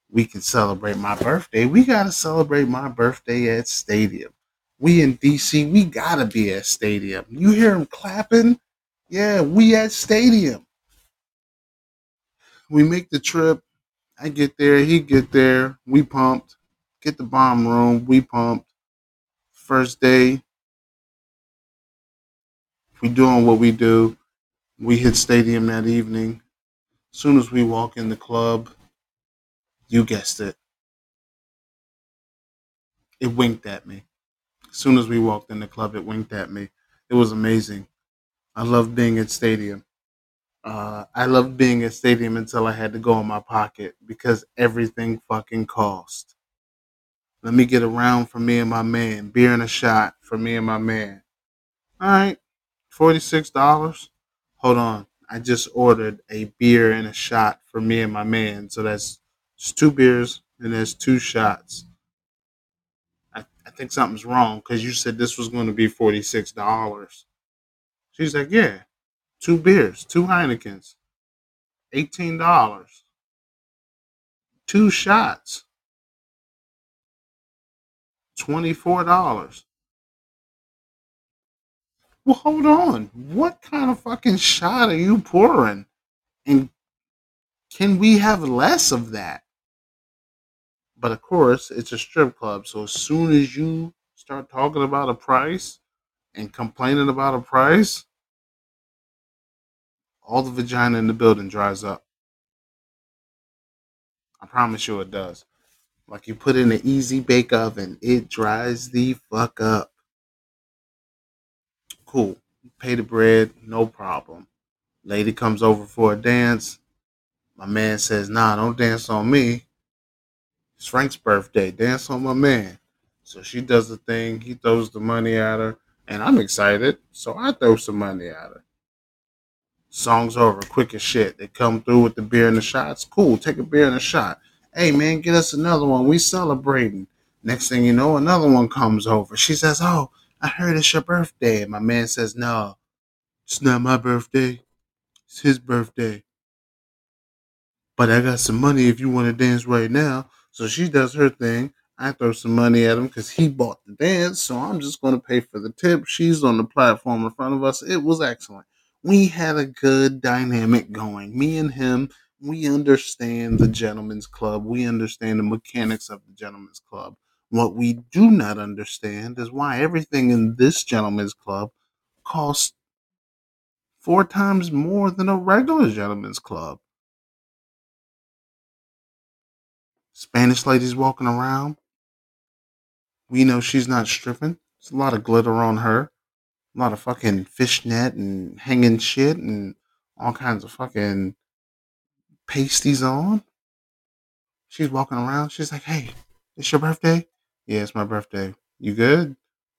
we can celebrate my birthday. We got to celebrate my birthday at stadium. We in DC, we got to be at stadium. You hear them clapping? Yeah, we at stadium. We make the trip. I get there, he get there. We pumped. Get the bomb room. We pumped. First day, we doing what we do. We hit stadium that evening. Soon as we walk in the club, you guessed it. It winked at me. As soon as we walked in the club, it winked at me. It was amazing. I love being at stadium. Uh, I loved being at stadium until I had to go in my pocket because everything fucking cost. Let me get a round for me and my man. Beer and a shot for me and my man. All right, forty-six dollars. Hold on, I just ordered a beer and a shot for me and my man. So that's two beers and there's two shots. I, I think something's wrong because you said this was going to be forty-six dollars. She's like, yeah, two beers, two Heinekens, eighteen dollars, two shots, twenty-four dollars. Well, hold on. What kind of fucking shot are you pouring? And can we have less of that? But of course, it's a strip club. So as soon as you start talking about a price and complaining about a price, all the vagina in the building dries up. I promise you it does. Like you put in an easy bake oven, it dries the fuck up. Cool. Pay the bread, no problem. Lady comes over for a dance. My man says, nah, don't dance on me. It's Frank's birthday. Dance on my man. So she does the thing. He throws the money at her. And I'm excited. So I throw some money at her. Song's over, quick as shit. They come through with the beer and the shots. Cool, take a beer and a shot. Hey man, get us another one. We celebrating. Next thing you know, another one comes over. She says, Oh, I heard it's your birthday. My man says, No, it's not my birthday. It's his birthday. But I got some money if you want to dance right now. So she does her thing. I throw some money at him because he bought the dance. So I'm just going to pay for the tip. She's on the platform in front of us. It was excellent. We had a good dynamic going. Me and him, we understand the gentleman's club. We understand the mechanics of the gentleman's club. What we do not understand is why everything in this gentleman's club costs four times more than a regular gentleman's club. Spanish ladies walking around. We know she's not stripping. There's a lot of glitter on her. A lot of fucking fishnet and hanging shit and all kinds of fucking pasties on. She's walking around. She's like, "Hey, it's your birthday? Yeah, it's my birthday. You good?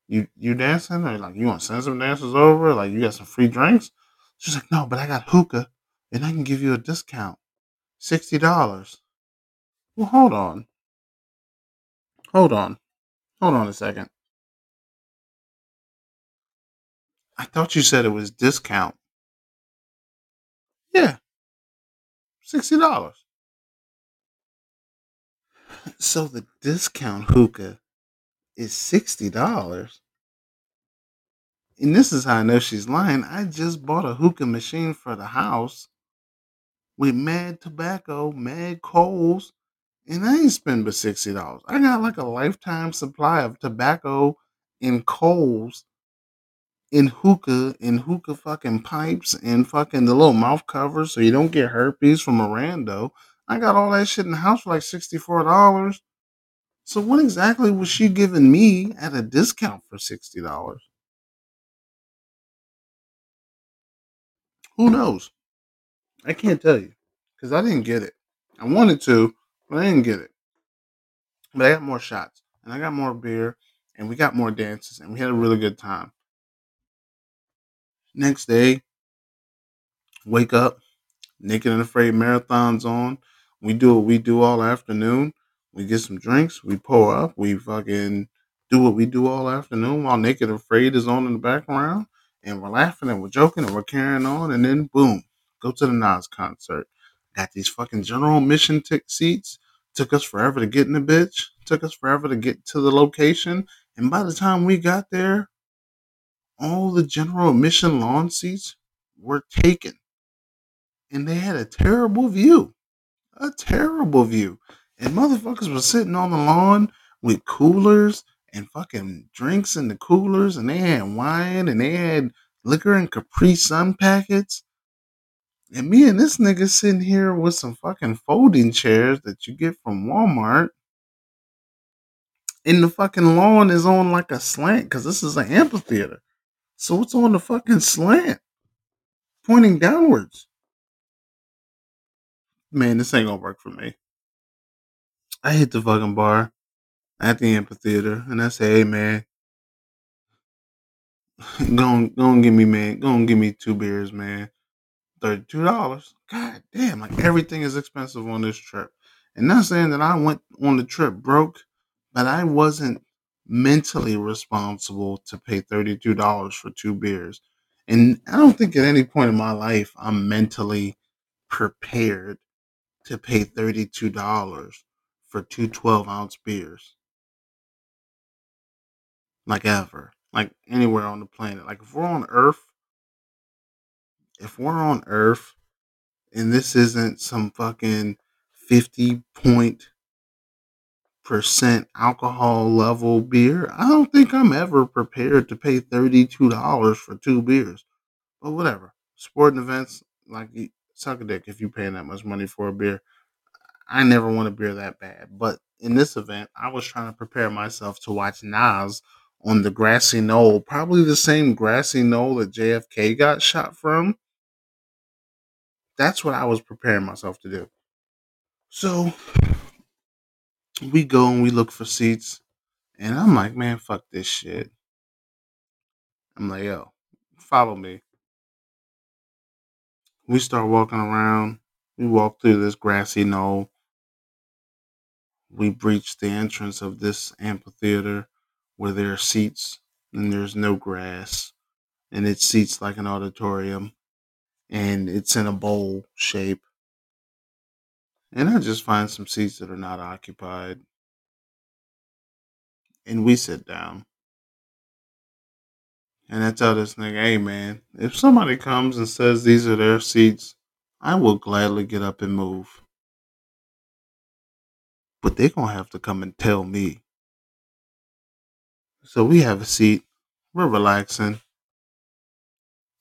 You you dancing? Or like you want to send some dancers over? Like you got some free drinks?" She's like, "No, but I got hookah, and I can give you a discount, sixty dollars." Well, hold on. Hold on. Hold on a second. I thought you said it was discount. Yeah, sixty dollars. So the discount hookah is sixty dollars. And this is how I know she's lying. I just bought a hookah machine for the house with mad tobacco, mad coals, and I ain't spend but sixty dollars. I got like a lifetime supply of tobacco and coals in hookah and hookah fucking pipes and fucking the little mouth covers so you don't get herpes from a rando. I got all that shit in the house for like sixty-four dollars. So what exactly was she giving me at a discount for sixty dollars? Who knows? I can't tell you because I didn't get it. I wanted to, but I didn't get it. But I got more shots and I got more beer and we got more dances and we had a really good time. Next day, wake up, naked and afraid marathons on. We do what we do all afternoon. We get some drinks, we pour up, we fucking do what we do all afternoon while Naked Afraid is on in the background. And we're laughing and we're joking and we're carrying on. And then, boom, go to the Nas concert. Got these fucking general admission t- seats. Took us forever to get in the bitch. Took us forever to get to the location. And by the time we got there, all the general admission lawn seats were taken. And they had a terrible view. A terrible view. And motherfuckers were sitting on the lawn with coolers and fucking drinks in the coolers. And they had wine and they had liquor and Capri Sun packets. And me and this nigga sitting here with some fucking folding chairs that you get from Walmart. And the fucking lawn is on like a slant because this is an amphitheater. So it's on the fucking slant, pointing downwards. Man, this ain't gonna work for me. I hit the fucking bar at the amphitheater and I say, hey man, go go give me man, go give me two beers, man. Thirty-two dollars. God damn, like everything is expensive on this trip. And not saying that I went on the trip broke, but I wasn't mentally responsible to pay $32 for two beers. And I don't think at any point in my life I'm mentally prepared to pay $32 for two 12 ounce beers. Like ever. Like anywhere on the planet. Like if we're on Earth, if we're on Earth and this isn't some fucking 50 point percent alcohol level beer, I don't think I'm ever prepared to pay $32 for two beers. But whatever. Sporting events, like suck a dick if you're paying that much money for a beer. I never want a beer that bad. But in this event, I was trying to prepare myself to watch Nas on the grassy knoll, probably the same grassy knoll that JFK got shot from. that's what I was preparing myself to do. So we go and we look for seats, and I'm like, man, fuck this shit. I'm like, yo, follow me. We start walking around. We walk through this grassy knoll. We breach the entrance of this amphitheater where there are seats and there's no grass. And it seats like an auditorium. And it's in a bowl shape. And I just find some seats that are not occupied. And we sit down. And I tell this nigga, hey man, if somebody comes and says these are their seats, I will gladly get up and move. But they're gonna have to come and tell me. So we have a seat. We're relaxing.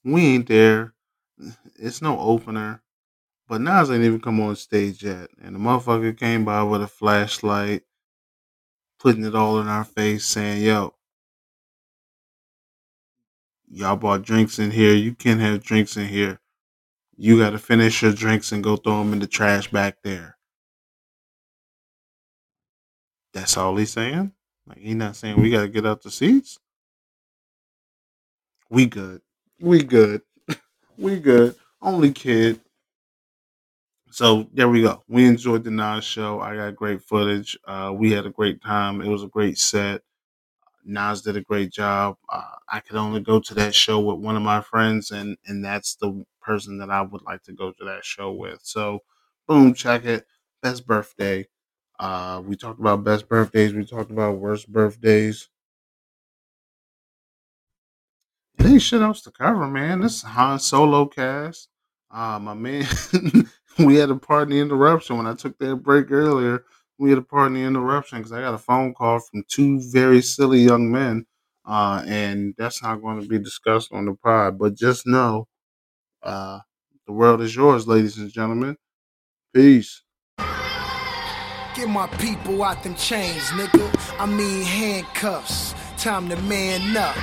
We ain't there. It's no opener. But Nas ain't even come on stage yet. And the motherfucker came by with a flashlight, putting it all in our face, saying, yo, y'all bought drinks in here. You can't have drinks in here. You got to finish your drinks and go throw them in the trash back there. That's all he's saying. Like he's not saying we got to get out the seats. We good. We good. we good. Only kid. So there we go. We enjoyed the Nas show. I got great footage. Uh, we had a great time. It was a great set. Nas did a great job. Uh, I could only go to that show with one of my friends, and and that's the person that I would like to go to that show with. So, boom, check it. Best birthday. Uh, we talked about best birthdays. We talked about worst birthdays. It ain't shit else to cover, man. This is Han Solo cast. Uh, my man, we had a party interruption when I took that break earlier. We had a the interruption because I got a phone call from two very silly young men, uh, and that's not going to be discussed on the pod. But just know, uh, the world is yours, ladies and gentlemen. Peace. Get my people out them chains, nigga. I mean handcuffs. Time to man up.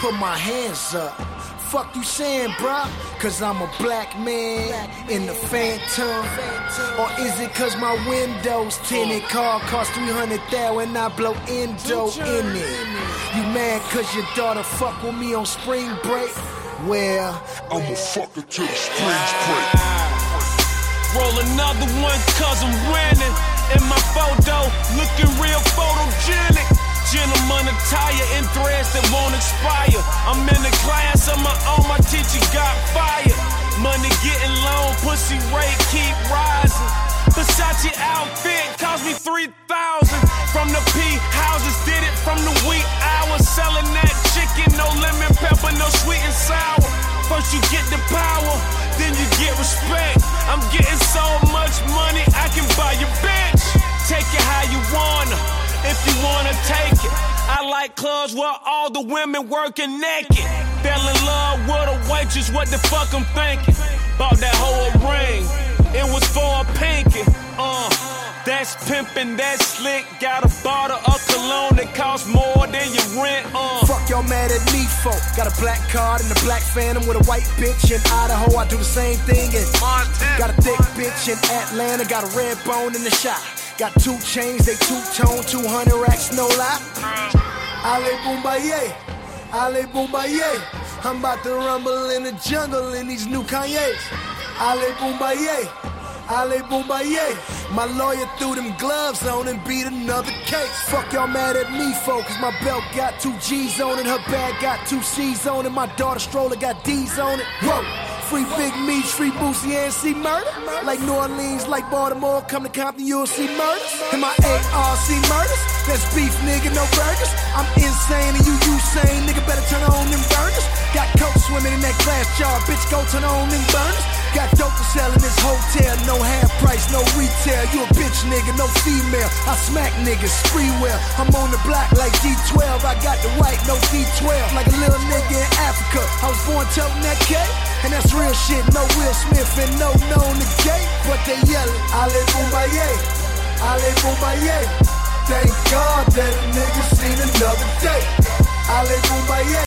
Put my hands up. Fuck you saying, bruh? Cause I'm a black man in the phantom. Or is it cause my windows tinted? Car cost 300 thou and I blow endo in it. You mad cause your daughter fuck with me on spring break? Well, I'ma fuck her till the springs break. Roll another one cause I'm winning. In my photo, looking real photogenic. Gentleman attire in threads that won't expire. I'm in the class of my own, my teacher got fired. Money getting low, pussy rate keep rising. Versace outfit cost me 3000 From the P houses, did it from the wee hours. Selling that chicken, no lemon pepper, no sweet and sour. First you get the power, then you get respect. I'm getting so much money, I can buy your bitch. Take it how you wanna, if you wanna take it. I like clubs where all the women working naked. Fell in love with a waitress, what the fuck I'm thinking? Bought that whole ring, it was for a pinky. Uh, that's pimpin', that's slick. Got a bottle of cologne that costs more than your rent. Uh. Fuck y'all mad at me for. Got a black card and a black phantom with a white bitch in Idaho. I do the same thing in Got a thick bitch in Atlanta. Got a red bone in the shot. Got two chains, they two tone, 200 racks, no lie. Ali Bomaye, Ali Bomaye. I'm about to rumble in the jungle in these new Kanye's. Ali Bomaye. Ali Bomaye. My lawyer threw them gloves on and beat another case. Fuck y'all mad at me, for cause my belt got two G's on it, her bag got two C's on it, my daughter stroller got D's on it. Whoa! Free Big Meech, free Boosie, and C-Murder. Like New Orleans, like Baltimore, come to Compton, you'll see murders. And my ARC murders, that's beef, nigga, no burgers. I'm insane and you Usain, nigga, better turn on them burners. Got coke swimming in that glass jar, bitch, go turn on them burners. Got dope to sell in this hotel, no half price, no retail. You a bitch, nigga, no female. I smack niggas, free. I'm on the block like D12, I got the right, no D12. Like a little nigga in Africa, I was born telling that K. And that's real shit, no Will Smith and no known the gate. But they yelling, Ali Bomaye, Ali Bomaye. Thank God that a nigga seen another day. Ali Bomaye,